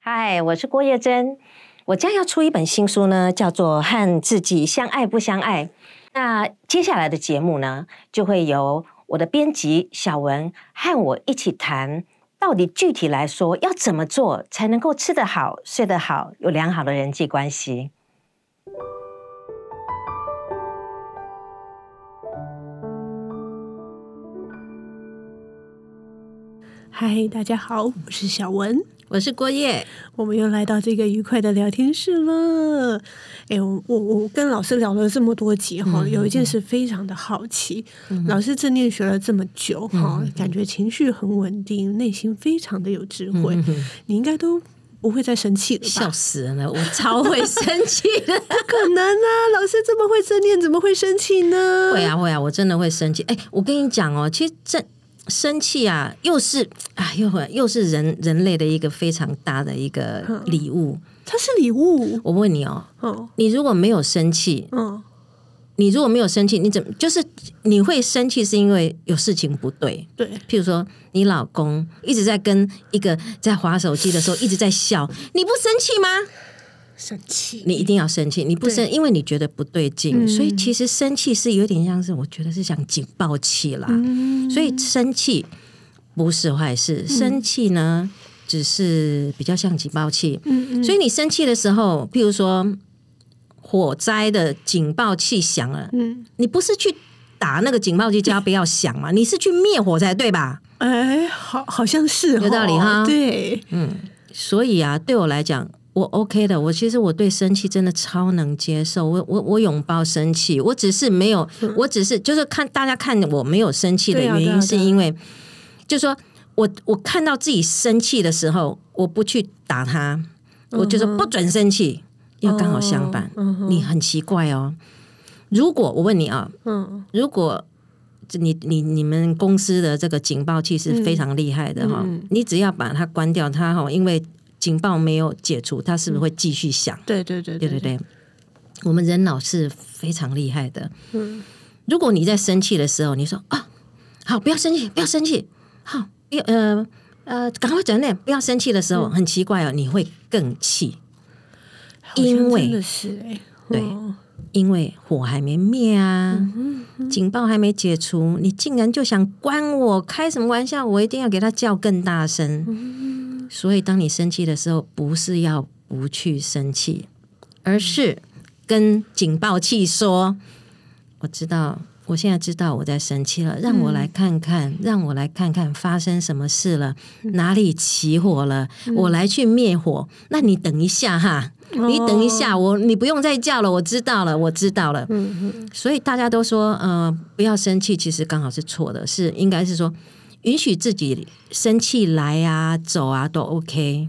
嗨，我是郭叶珍，我将要出一本新书呢，叫做《和自己相爱不相爱》。那接下来的节目呢，就会由我的编辑小文和我一起谈，到底具体来说要怎么做才能够吃得好、睡得好，有良好的人际关系。嗨，大家好，我是小文，我是郭叶，我们又来到这个愉快的聊天室了。哎，我我我跟老师聊了这么多集哈，有一件事非常的好奇，老师正念学了这么久哈，感觉情绪很稳定，内心非常的有智慧，你应该都不会再生气了吧？笑死人了，我超会生气的，不 可能啊！老师这么会正念，怎么会生气呢？会啊会啊，我真的会生气。哎，我跟你讲哦，其实正。生气啊，又是啊，又又是人人类的一个非常大的一个礼物。它是礼物。我问你哦，你如果没有生气，嗯，你如果没有生气，你怎么就是你会生气？是因为有事情不对？对，譬如说你老公一直在跟一个在划手机的时候一直在笑，你不生气吗？生气，你一定要生气。你不生，因为你觉得不对劲，所以其实生气是有点像是，我觉得是想警报器啦。所以生气不是坏事，生气呢只是比较像警报器。所以你生气的时候，譬如说火灾的警报器响了，嗯，你不是去打那个警报器叫不要响嘛？你是去灭火才对吧？哎，好，好像是有道理哈。对，嗯，所以啊，对我来讲。我 OK 的，我其实我对生气真的超能接受，我我我拥抱生气，我只是没有，我只是就是看大家看我没有生气的原因，是因为就是说我我看到自己生气的时候，我不去打他，我就是不准生气，要刚好相反，你很奇怪哦。如果我问你啊，嗯，如果你你你们公司的这个警报器是非常厉害的哈，你只要把它关掉，它哈，因为。警报没有解除，它是不是会继续响？对对对对对对。我们人脑是非常厉害的。嗯，如果你在生气的时候，你说啊，好，不要生气，不要生气，好，要呃呃，赶快转念，不要生气的时候，很奇怪哦，你会更气，因为真的是哎，对，因为火还没灭啊，警报还没解除，你竟然就想关我？开什么玩笑？我一定要给他叫更大声。所以，当你生气的时候，不是要不去生气，而是跟警报器说：“我知道，我现在知道我在生气了，让我来看看，让我来看看发生什么事了，哪里起火了，我来去灭火。那你等一下哈，你等一下，我你不用再叫了，我知道了，我知道了。所以大家都说，呃，不要生气，其实刚好是错的，是应该是说。允许自己生气来啊走啊都 OK，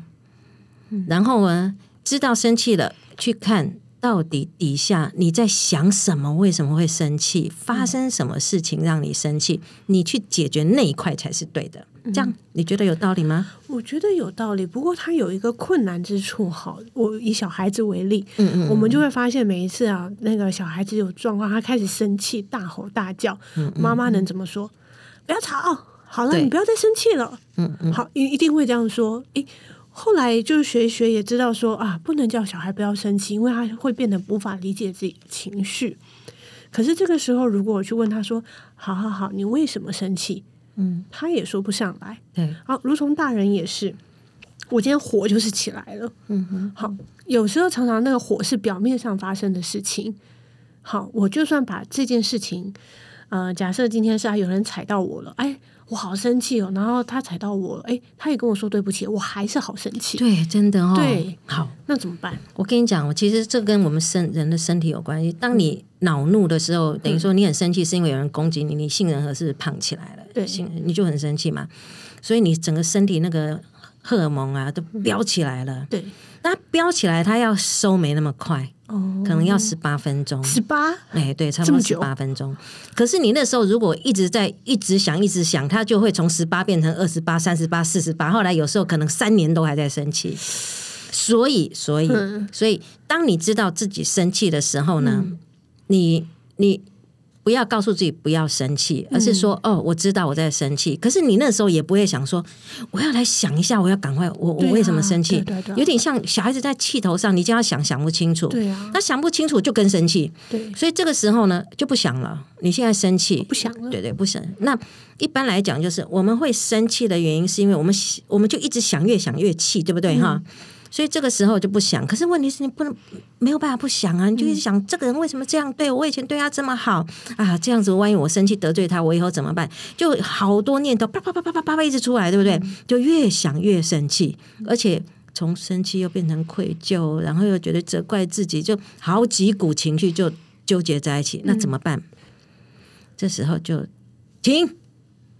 然后呢，知道生气了，去看到底底下你在想什么，为什么会生气，发生什么事情让你生气，你去解决那一块才是对的。这样你觉得有道理吗？我觉得有道理，不过他有一个困难之处。好，我以小孩子为例，嗯嗯，我们就会发现每一次啊，那个小孩子有状况，他开始生气，大吼大叫，妈妈能怎么说？不要吵。好了，你不要再生气了。嗯嗯，好，一一定会这样说。诶，后来就是学一学，也知道说啊，不能叫小孩不要生气，因为他会变得无法理解自己的情绪。可是这个时候，如果我去问他说：“好好好，你为什么生气？”嗯，他也说不上来。对，好，如同大人也是，我今天火就是起来了。嗯哼，好，有时候常常那个火是表面上发生的事情。好，我就算把这件事情，呃，假设今天是啊，有人踩到我了，哎。我好生气哦，然后他踩到我，哎，他也跟我说对不起，我还是好生气。对，真的哦。对，好，那怎么办？我跟你讲，我其实这跟我们身人的身体有关系。当你恼怒的时候，等于说你很生气，是因为有人攻击你，你杏仁核是胖起来了，对，杏你就很生气嘛，所以你整个身体那个荷尔蒙啊都飙起来了。对，那飙起来，它要收没那么快。哦，可能要十八分钟，十八，哎，对，差不多十八分钟。可是你那时候如果一直在一直想，一直想，它就会从十八变成二十八、三十八、四十八。后来有时候可能三年都还在生气。所以，所以，所以，当你知道自己生气的时候呢，你你不要告诉自己不要生气，而是说哦，我知道我在生气。可是你那时候也不会想说，我要来想一下，我要赶快，我我为什么生气？有点像小孩子在气头上，你就要想想不清楚。对啊，那想不清楚就更生气。对，所以这个时候呢，就不想了。你现在生气，不想了。对对，不想。那一般来讲，就是我们会生气的原因，是因为我们我们就一直想，越想越气，对不对？哈。所以这个时候就不想，可是问题是你不能没有办法不想啊！你就一直想这个人为什么这样对我？以前对他这么好啊，这样子万一我生气得罪他，我以后怎么办？就好多念头啪啪啪啪啪啪啪一直出来，对不对？就越想越生气，而且从生气又变成愧疚，然后又觉得责怪自己，就好几股情绪就纠结在一起。那怎么办？这时候就停，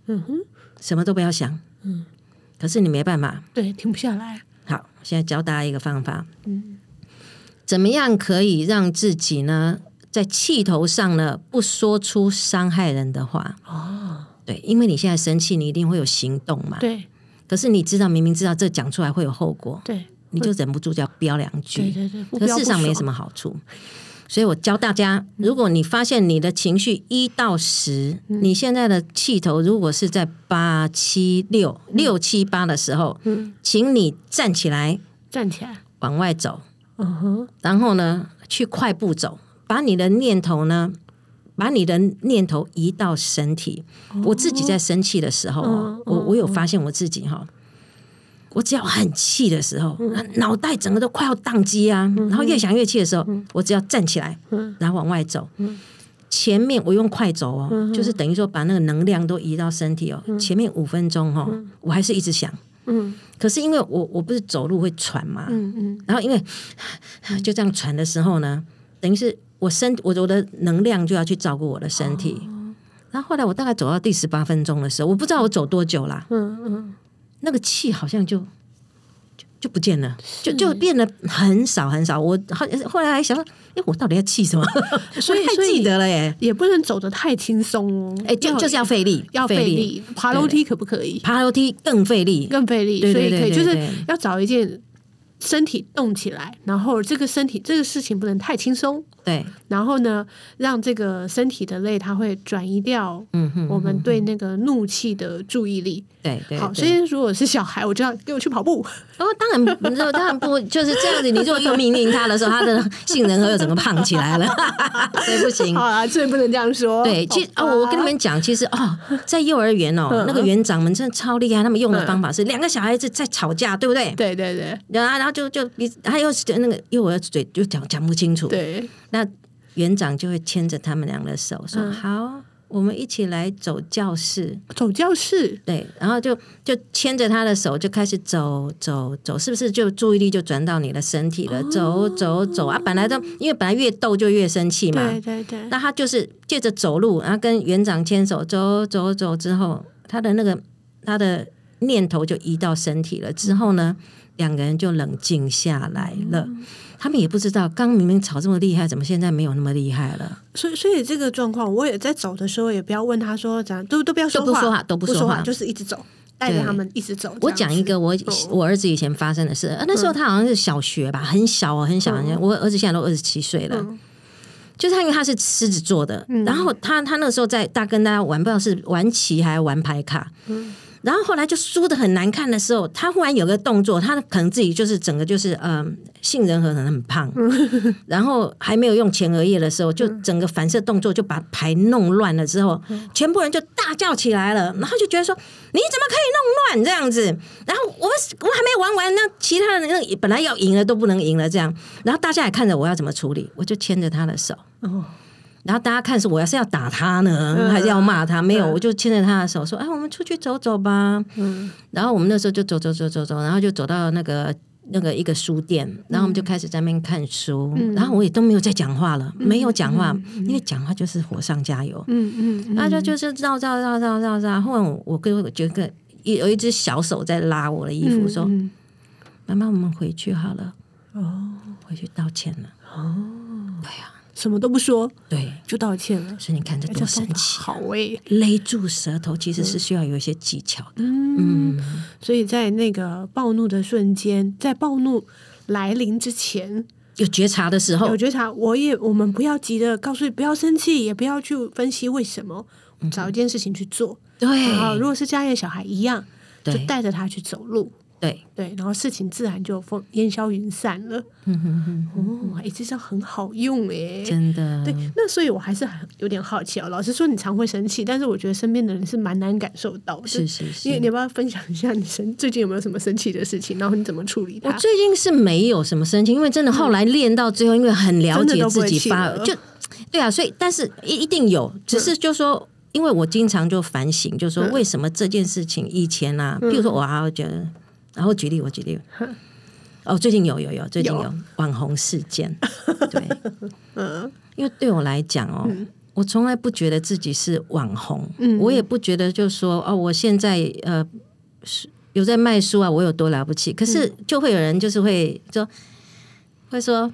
嗯哼，什么都不要想，嗯。可是你没办法，对，停不下来。好，现在教大家一个方法，嗯，怎么样可以让自己呢，在气头上呢，不说出伤害人的话？哦，对，因为你现在生气，你一定会有行动嘛，对。可是你知道，明明知道这讲出来会有后果，对，你就忍不住就要飙两句，对对对，可事实上没什么好处。所以我教大家，如果你发现你的情绪一到十，你现在的气头如果是在八七六六七八的时候，嗯，请你站起来，站起来。往外走，嗯哼，然后呢去快步走，把你的念头呢，把你的念头移到身体。我自己在生气的时候，我我有发现我自己哈。我只要很气的时候，脑袋整个都快要宕机啊！然后越想越气的时候，我只要站起来，然后往外走。前面我用快走哦，就是等于说把那个能量都移到身体哦。前面五分钟哦，我还是一直想。嗯，可是因为我我不是走路会喘嘛，嗯嗯，然后因为 就这样喘的时候呢，等于是我身我我的能量就要去照顾我的身体。然后后来我大概走到第十八分钟的时候，我不知道我走多久啦。嗯嗯。那个气好像就就就不见了，就就变得很少很少。我后后来还想，哎，我到底要气什么？所以太记得了耶，也不能走得太轻松哦。哎，就就是要费力，要费力。爬楼梯可不可以？爬楼梯更费力，更费力。所以可以就是要找一件身体动起来，然后这个身体这个事情不能太轻松。对，然后呢，让这个身体的累，它会转移掉，嗯哼，我们对那个怒气的注意力。对对，好，所以如果是小孩，我就要给我去跑步。哦，当然，你知道当然不就是这样子。你如果又命令他的时候，他的杏仁核又整个胖起来了，所以不行。好啊，所以不能这样说。对，其实哦，我跟你们讲，其实哦，在幼儿园哦，那个园长们真的超厉害，他们用的方法是两个小孩子在吵架，对不对？对对对。然后，然后就就你，他又是那个幼儿嘴就讲讲不清楚。对。那园长就会牵着他们两个手说：“好，我们一起来走教室，走教室。”对，然后就就牵着他的手就开始走走走，是不是就注意力就转到你的身体了？走走走啊！本来都因为本来越逗就越生气嘛，对对对。那他就是借着走路，然后跟园长牵手走走走之后，他的那个他的念头就移到身体了。之后呢，两个人就冷静下来了。他们也不知道，刚明明吵这么厉害，怎么现在没有那么厉害了？所以，所以这个状况，我也在走的时候，也不要问他说怎样，都都不要说话，都不说话，就是一直走，带着他们一直走。我讲一个我我儿子以前发生的事，那时候他好像是小学吧，很小哦，很小。我儿子现在都二十七岁了，就是他因为他是狮子座的，然后他他那时候在大跟大家玩，不知道是玩棋还是玩牌卡。然后后来就输的很难看的时候，他忽然有个动作，他可能自己就是整个就是嗯，杏仁核可能很胖，然后还没有用前额叶的时候，就整个反射动作就把牌弄乱了之后，全部人就大叫起来了，然后就觉得说你怎么可以弄乱这样子？然后我我还没玩完，那其他人那本来要赢了都不能赢了这样，然后大家也看着我要怎么处理，我就牵着他的手。然后大家看是我要是要打他呢，还是要骂他？没有，我就牵着他的手说：“哎，我们出去走走吧。”嗯，然后我们那时候就走走走走走，然后就走到那个那个一个书店，然后我们就开始在那边看书。嗯然后我也都没有再讲话了，没有讲话，因为讲话就是火上加油。嗯嗯，然后就就是绕绕绕绕绕绕。后来我跟我觉得有有一只小手在拉我的衣服，说：“妈妈，我们回去好了。”哦，回去道歉了。哦，对呀。什么都不说，对，就道歉了。所以你看这多神奇！好诶，勒住舌头其实是需要有一些技巧的。嗯，所以在那个暴怒的瞬间，在暴怒来临之前，有觉察的时候有，觉察，我也我们不要急着告诉你不要生气，也不要去分析为什么，找一件事情去做。对然后如果是家里的小孩一样，就带着他去走路。对，对，然后事情自然就风烟消云散了。嗯哼哼哦，哎，这招很好用哎，真的，对，那所以我还是很有点好奇哦。老实说，你常会生气，但是我觉得身边的人是蛮难感受到的。是是是因为你要不要分享一下你生最近有没有什么生气的事情，然后你怎么处理它？我最近是没有什么生气，因为真的后来练到最后，因为很了解自己发，就对啊，所以但是一一定有，只是就说，因为我经常就反省，就说为什么这件事情以前啊，比如说我啊，我觉得，然后举例，我举例。哦，最近有有有，最近有有。网红事件，对，因为对我来讲哦，我从来不觉得自己是网红，我也不觉得就说哦，我现在呃是有在卖书啊，我有多了不起。可是就会有人就是会说，会说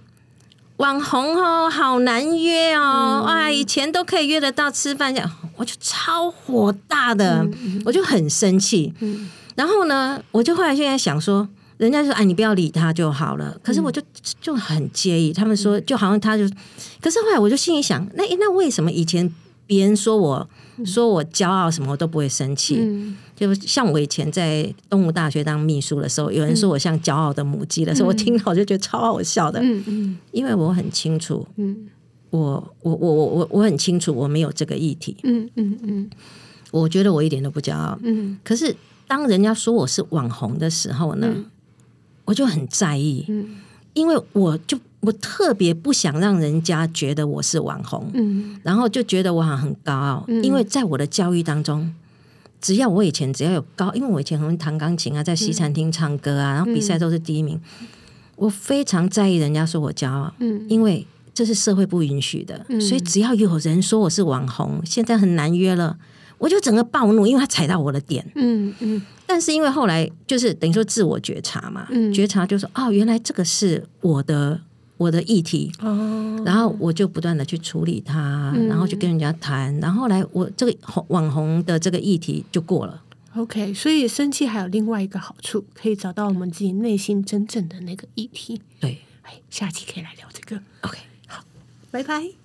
网红哦，好难约哦，哇，以前都可以约得到吃饭，这样我就超火大的，我就很生气。然后呢，我就后来现在想说。人家说：“哎，你不要理他就好了。”可是我就就很介意。他们说，就好像他就，可是后来我就心里想，那那为什么以前别人说我说我骄傲什么我都不会生气？嗯就像我以前在东吴大学当秘书的时候，有人说我像骄傲的母鸡的时候，我听到我就觉得超好笑的，嗯嗯因为我很清楚，嗯我我我我我我很清楚我没有这个议题，嗯嗯嗯我觉得我一点都不骄傲。嗯可是当人家说我是网红的时候呢，我就很在意，嗯。因为我就我特别不想让人家觉得我是网红，嗯。然后就觉得我好像很高傲，因为在我的教育当中，只要我以前只要有高，因为我以前很会弹钢琴啊，在西餐厅唱歌啊，然后比赛都是第一名，我非常在意人家说我骄傲，嗯。因为这是社会不允许的，所以只要有人说我是网红，现在很难约了，我就整个暴怒，因为他踩到我的点。嗯嗯但是因为后来就是等于说自我觉察嘛，嗯觉察就说哦，原来这个是我的我的议题，哦，然后我就不断的去处理它，嗯然后去跟人家谈，然后后来我这个红网红的这个议题就过了。OK，所以生气还有另外一个好处，可以找到我们自己内心真正的那个议题。对哎，下期可以来聊这个。，OK 好。拜拜。